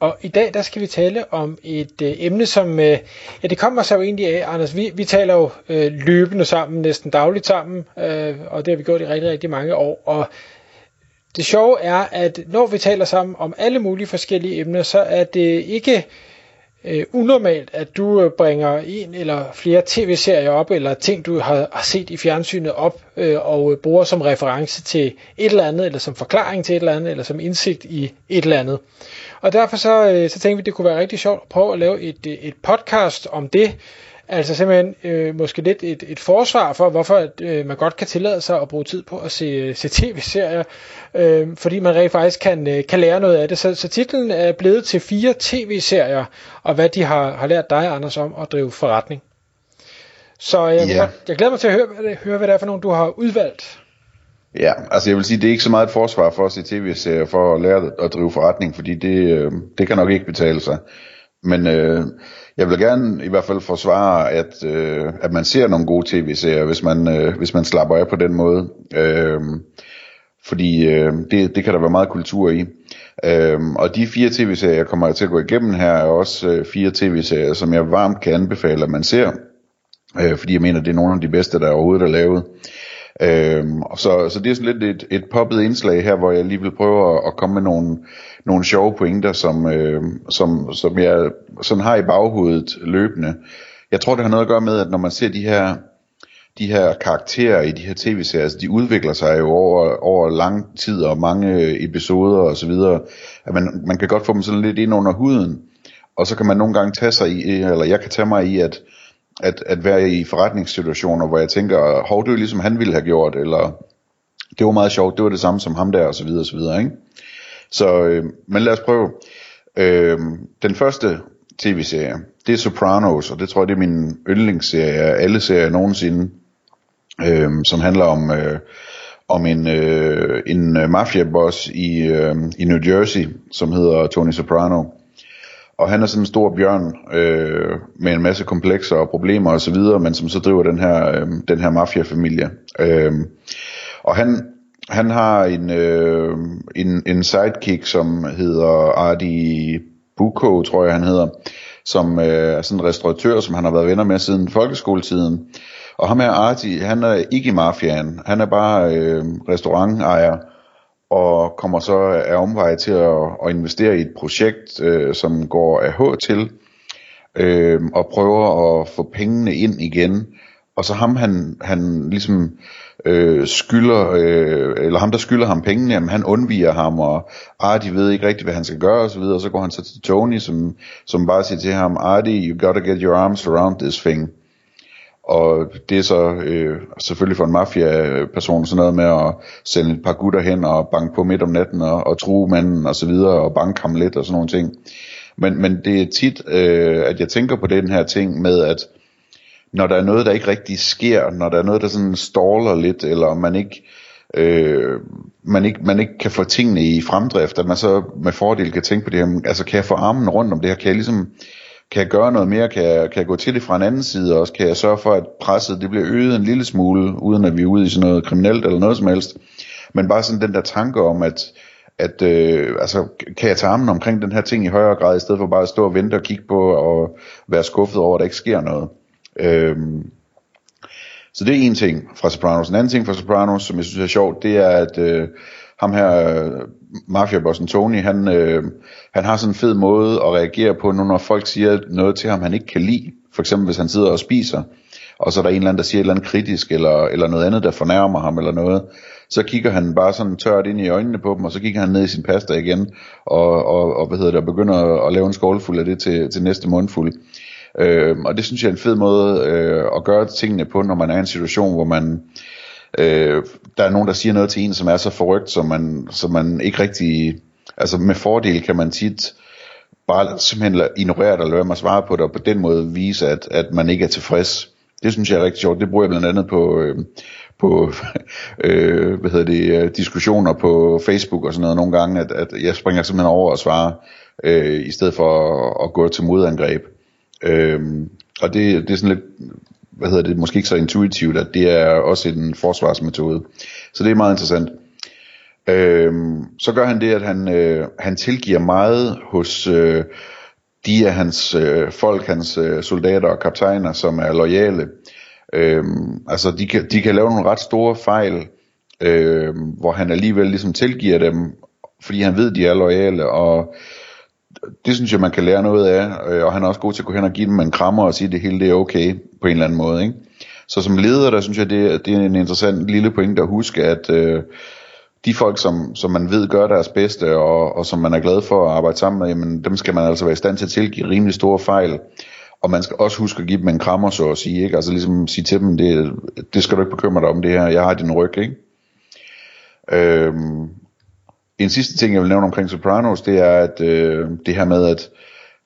Og i dag der skal vi tale om et øh, emne, som øh, ja, det kommer sig jo egentlig af, Anders. Vi, vi taler jo øh, løbende sammen, næsten dagligt sammen, øh, og det har vi gjort i rigtig, rigtig mange år. Og det sjove er, at når vi taler sammen om alle mulige forskellige emner, så er det ikke øh, unormalt, at du øh, bringer en eller flere tv-serier op, eller ting, du har, har set i fjernsynet op, øh, og øh, bruger som reference til et eller andet, eller som forklaring til et eller andet, eller som indsigt i et eller andet. Og derfor så, øh, så tænkte vi, det kunne være rigtig sjovt at prøve at lave et, øh, et podcast om det. Altså simpelthen øh, måske lidt et, et forsvar for, hvorfor øh, man godt kan tillade sig at bruge tid på at se, se tv-serier, øh, fordi man rent faktisk kan, øh, kan lære noget af det. Så, så titlen er blevet til fire tv-serier, og hvad de har, har lært dig, Anders, om at drive forretning. Så jeg, yeah. jeg glæder mig til at høre, høre, hvad det er for nogle, du har udvalgt. Ja, altså jeg vil sige, det er ikke så meget et forsvar for at se tv-serier for at lære at drive forretning, fordi det, øh, det kan nok ikke betale sig. Men øh, jeg vil gerne i hvert fald forsvare, at, øh, at man ser nogle gode tv-serier, hvis man, øh, hvis man slapper af på den måde. Øh, fordi øh, det, det kan der være meget kultur i. Øh, og de fire tv-serier, jeg kommer til at gå igennem her, er også øh, fire tv-serier, som jeg varmt kan anbefale, at man ser. Øh, fordi jeg mener, det er nogle af de bedste, der er overhovedet er lavet. Øhm, så, så det er sådan lidt et, et poppet indslag her, hvor jeg lige vil prøve at, at komme med nogle, nogle sjove pointer, som, øh, som, som jeg sådan har i baghovedet løbende. Jeg tror, det har noget at gøre med, at når man ser de her, de her karakterer i de her tv-serier, altså de udvikler sig jo over, over lang tid og mange episoder og så videre, at man, man kan godt få dem sådan lidt ind under huden, og så kan man nogle gange tage sig i, eller jeg kan tage mig i, at at, at være i forretningssituationer, hvor jeg tænker, hov, det er ligesom han ville have gjort, eller det var meget sjovt, det var det samme som ham der, og så videre, og så videre, ikke? Så, øh, men lad os prøve. Øh, den første tv-serie, det er Sopranos, og det tror jeg, det er min yndlingsserie af alle serier nogensinde, øh, som handler om, øh, om en, øh, en øh, mafia-boss i, øh, i New Jersey, som hedder Tony Soprano, og han er sådan en stor bjørn øh, med en masse komplekser og problemer osv., men som så driver den her, øh, den her mafiafamilie. Øh, og han, han har en, øh, en, en sidekick, som hedder Ardi Buko, tror jeg han hedder, som øh, er sådan en restauratør, som han har været venner med siden folkeskoletiden. Og ham her Arti, han er ikke i mafiaen, han er bare øh, restaurantejer, og kommer så af omveje til at, at investere i et projekt, øh, som går af H til, øh, og prøver at få pengene ind igen. Og så ham, han, han ligesom øh, skylder, øh, eller ham, der skylder ham pengene, jamen, han undviger ham, og ah, Artie ved ikke rigtigt, hvad han skal gøre, og så videre, og så går han så til Tony, som, som bare siger til ham, ah, Artie, you gotta get your arms around this thing. Og det er så øh, selvfølgelig for en mafia-person sådan noget med at sende et par gutter hen og banke på midt om natten og, og true manden og så videre og banke ham lidt og sådan nogle ting. Men, men det er tit, øh, at jeg tænker på den her ting med, at når der er noget, der ikke rigtig sker, når der er noget, der sådan staller lidt, eller man ikke, øh, man ikke, man ikke kan få tingene i fremdrift, at man så med fordel kan tænke på det her, altså kan jeg få armen rundt om det her, kan jeg ligesom kan jeg gøre noget mere? Kan jeg, kan jeg gå til det fra en anden side også? Kan jeg sørge for, at presset det bliver øget en lille smule, uden at vi er ude i sådan noget kriminelt eller noget som helst? Men bare sådan den der tanke om, at, at øh, altså, kan jeg tage armen omkring den her ting i højere grad, i stedet for bare at stå og vente og kigge på og være skuffet over, at der ikke sker noget. Øhm, så det er en ting fra Sopranos. En anden ting fra Sopranos, som jeg synes er sjovt, det er, at øh, ham her, øh, mafiabossen Tony, han, øh, han har sådan en fed måde at reagere på, når folk siger noget til ham, han ikke kan lide. For eksempel hvis han sidder og spiser, og så er der en eller anden, der siger et eller andet kritisk, eller, eller noget andet, der fornærmer ham, eller noget. Så kigger han bare sådan tørt ind i øjnene på dem, og så kigger han ned i sin pasta igen, og, og, og hvad hedder det, og begynder at, at lave en skålfuld af det til, til næste mundfuld. Øh, og det synes jeg er en fed måde øh, at gøre tingene på, når man er i en situation, hvor man øh, der er nogen, der siger noget til en, som er så forrygt, som man, som man ikke rigtig, altså med fordel kan man tit bare simpelthen ignorere det, eller lade mig svare på det, og på den måde vise, at, at man ikke er tilfreds. Det synes jeg er rigtig sjovt. Det bruger jeg blandt andet på, øh, på øh, hvad hedder det, øh, diskussioner på Facebook og sådan noget nogle gange, at, at jeg springer simpelthen over og svarer, øh, i stedet for at, at gå til modangreb. Øh, og det, det er sådan lidt, hvad hedder det, måske ikke så intuitivt, at det er også en forsvarsmetode. Så det er meget interessant. Øhm, så gør han det, at han, øh, han tilgiver meget hos øh, de af hans øh, folk, hans øh, soldater og kaptajner, som er lojale. Øhm, altså de kan, de kan lave nogle ret store fejl, øh, hvor han alligevel ligesom tilgiver dem, fordi han ved, de er lojale, og det synes jeg, man kan lære noget af, øh, og han er også god til at gå hen og give dem en krammer og sige, at det hele det er okay på en eller anden måde. Ikke? Så som leder, der synes jeg, det, det er en interessant lille pointe at huske, at øh, de folk, som, som man ved gør deres bedste, og, og som man er glad for at arbejde sammen med, jamen, dem skal man altså være i stand til at tilgive rimelig store fejl. Og man skal også huske at give dem en krammer, så at sige. Ikke? Altså ligesom sige til dem, det, det skal du ikke bekymre dig om det her, jeg har din ryg. Ikke? Øhm, en sidste ting, jeg vil nævne omkring Sopranos, det er at øh, det her med, at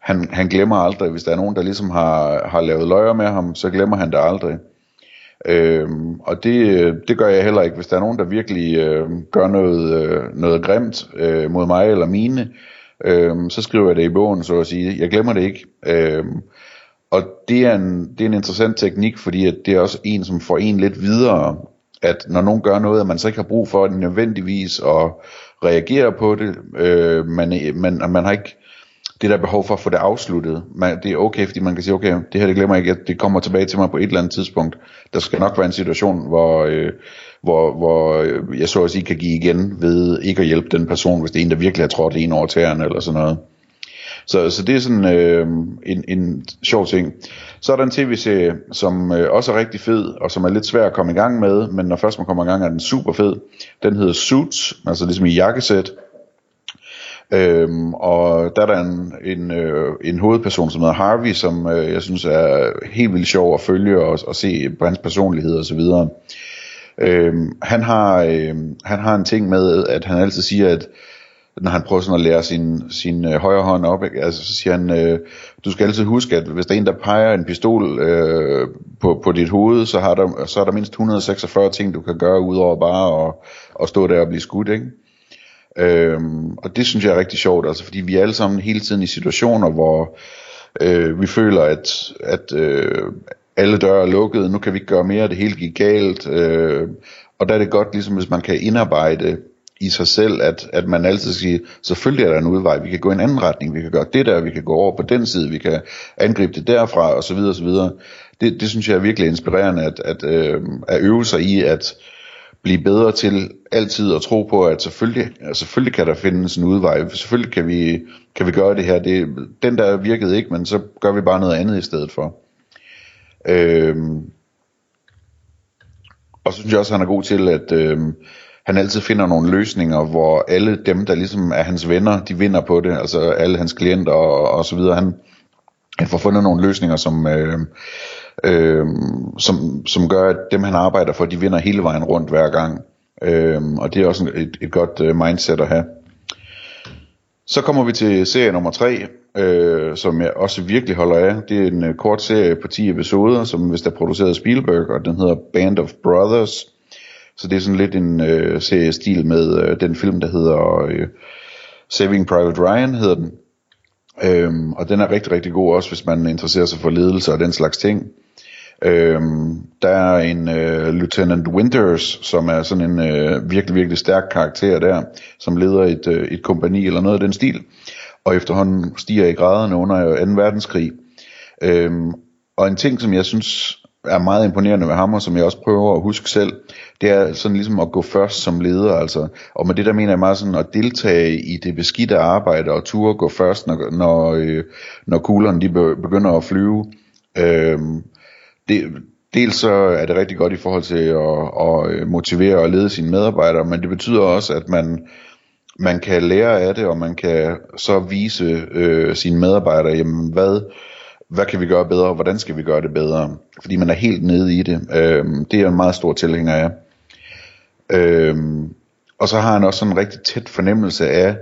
han, han glemmer aldrig, hvis der er nogen, der ligesom har, har lavet løjer med ham, så glemmer han det aldrig. Øhm, og det, det gør jeg heller ikke. Hvis der er nogen, der virkelig øh, gør noget, øh, noget grimt øh, mod mig eller mine, øh, så skriver jeg det i bogen, så at sige. Jeg glemmer det ikke. Øh, og det er, en, det er en interessant teknik, fordi at det er også en, som får en lidt videre, at når nogen gør noget, at man så ikke har brug for nødvendigvis at reagere på det, øh, man, man, man har ikke det der behov for at få det afsluttet. Man, det er okay, fordi man kan sige, okay, det her det glemmer jeg ikke, det kommer tilbage til mig på et eller andet tidspunkt. Der skal nok være en situation, hvor, øh, hvor, hvor øh, jeg så at sige kan give igen ved ikke at hjælpe den person, hvis det er en, der virkelig har trådt en over tæerne eller sådan noget. Så, så det er sådan øh, en, en sjov ting. Så er der en tv-serie, som øh, også er rigtig fed, og som er lidt svær at komme i gang med, men når først man kommer i gang, er den super fed. Den hedder Suits, altså ligesom i jakkesæt. Øhm, og der er der en, en, øh, en hovedperson, som hedder Harvey, som øh, jeg synes er helt vildt sjov at følge og, og se på hans personlighed og så videre. Øhm, han, har, øh, han har en ting med, at han altid siger, at når han prøver sådan at lære sin, sin øh, højre hånd op, ikke? Altså, så siger han, øh, du skal altid huske, at hvis der er en, der peger en pistol øh, på, på dit hoved, så, har der, så er der mindst 146 ting, du kan gøre, udover bare at, at stå der og blive skudt, ikke? Øhm, og det synes jeg er rigtig sjovt, altså fordi vi er alle sammen hele tiden i situationer, hvor øh, vi føler, at, at øh, alle døre er lukket, nu kan vi ikke gøre mere, det hele gik galt, øh, og der er det godt, ligesom hvis man kan indarbejde i sig selv, at, at man altid siger, selvfølgelig er der en udvej, vi kan gå i en anden retning, vi kan gøre det der, vi kan gå over på den side, vi kan angribe det derfra, og så videre, og så videre. Det, det synes jeg er virkelig inspirerende, at, at, øh, at øve sig i, at blive bedre til altid at tro på, at selvfølgelig, at selvfølgelig kan der findes en udvej, selvfølgelig kan vi, kan vi gøre det her, det, den der virkede ikke, men så gør vi bare noget andet i stedet for. Øh, og så synes jeg også, at han er god til, at Øh, han altid finder nogle løsninger, hvor alle dem, der ligesom er hans venner, de vinder på det, altså alle hans klienter og, og så videre. Han, han får fundet nogle løsninger, som, øh, øh, som, som gør, at dem han arbejder for, de vinder hele vejen rundt hver gang. Øh, og det er også et, et godt øh, mindset at have. Så kommer vi til serie nummer 3, øh, som jeg også virkelig holder af. Det er en øh, kort serie på 10 episoder, som hvis der er produceret Spielberg, og den hedder Band of Brothers. Så det er sådan lidt en øh, serie-stil med øh, den film, der hedder øh, Saving Private Ryan, hedder den. Øhm, og den er rigtig, rigtig god også, hvis man interesserer sig for ledelse og den slags ting. Øhm, der er en øh, Lieutenant Winters, som er sådan en øh, virkelig, virkelig stærk karakter der, som leder et, øh, et kompani eller noget af den stil, og efterhånden stiger i graderne under 2. verdenskrig. Øhm, og en ting, som jeg synes er meget imponerende ved ham, og som jeg også prøver at huske selv, det er sådan ligesom at gå først som leder, altså. Og med det der mener jeg meget sådan at deltage i det beskidte arbejde, og ture gå først, når, når, øh, når kuglerne de begynder at flyve. Øhm, det, dels så er det rigtig godt i forhold til at, at øh, motivere og lede sine medarbejdere, men det betyder også, at man, man kan lære af det, og man kan så vise øh, sine medarbejdere, jamen hvad, hvad kan vi gøre bedre, hvordan skal vi gøre det bedre, fordi man er helt nede i det. Øhm, det er en meget stor tilhænger af. Øhm, og så har han også sådan en rigtig tæt fornemmelse af,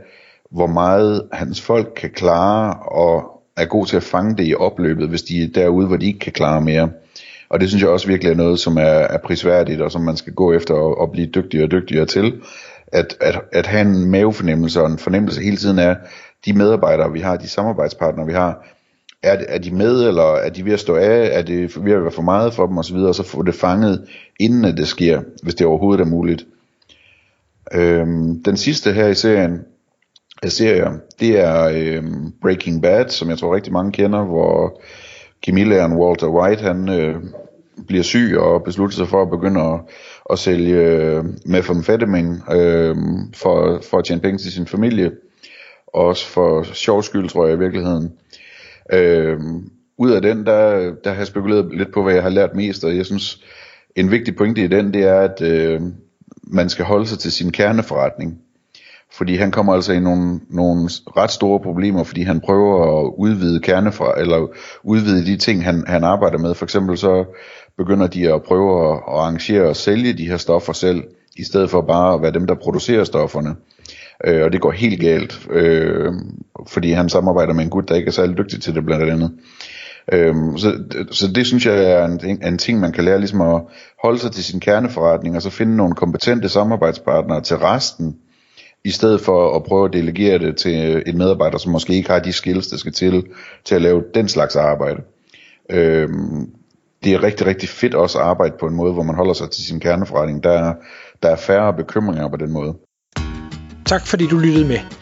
hvor meget hans folk kan klare, og er god til at fange det i opløbet, hvis de er derude, hvor de ikke kan klare mere. Og det synes jeg også virkelig er noget, som er, er prisværdigt, og som man skal gå efter og, og blive dygtigere og dygtigere til. At, at, at have en mavefornemmelse og en fornemmelse hele tiden af, de medarbejdere, vi har, de samarbejdspartnere, vi har, er, er de med, eller er de ved at stå af, er det ved at være for meget for dem osv., og så få det fanget, inden at det sker, hvis det overhovedet er muligt. Øhm, den sidste her i serien, af serier, det er øhm, Breaking Bad, som jeg tror rigtig mange kender, hvor Camilla Walter White, han øh, bliver syg og beslutter sig for at begynde at, at sælge øh, methamphetamine øh, for, for at tjene penge til sin familie. Også for sjov skyld, tror jeg i virkeligheden. Øh, ud af den, der, der har jeg spekuleret lidt på, hvad jeg har lært mest, og jeg synes, en vigtig pointe i den, det er, at øh, man skal holde sig til sin kerneforretning. Fordi han kommer altså i nogle, nogle ret store problemer, fordi han prøver at udvide kernefra, eller udvide de ting, han, han arbejder med. For eksempel så begynder de at prøve at, at arrangere og sælge de her stoffer selv, i stedet for bare at være dem, der producerer stofferne. Øh, og det går helt galt, øh, fordi han samarbejder med en gut, der ikke er særlig dygtig til det blandt andet. Øhm, så, så det synes jeg er en, en ting, man kan lære, ligesom at holde sig til sin kerneforretning, og så finde nogle kompetente samarbejdspartnere til resten, i stedet for at prøve at delegere det til en medarbejder, som måske ikke har de skills, der skal til, til at lave den slags arbejde. Øhm, det er rigtig, rigtig fedt også at arbejde på en måde, hvor man holder sig til sin kerneforretning. Der der er færre bekymringer på den måde. Tak fordi du lyttede med.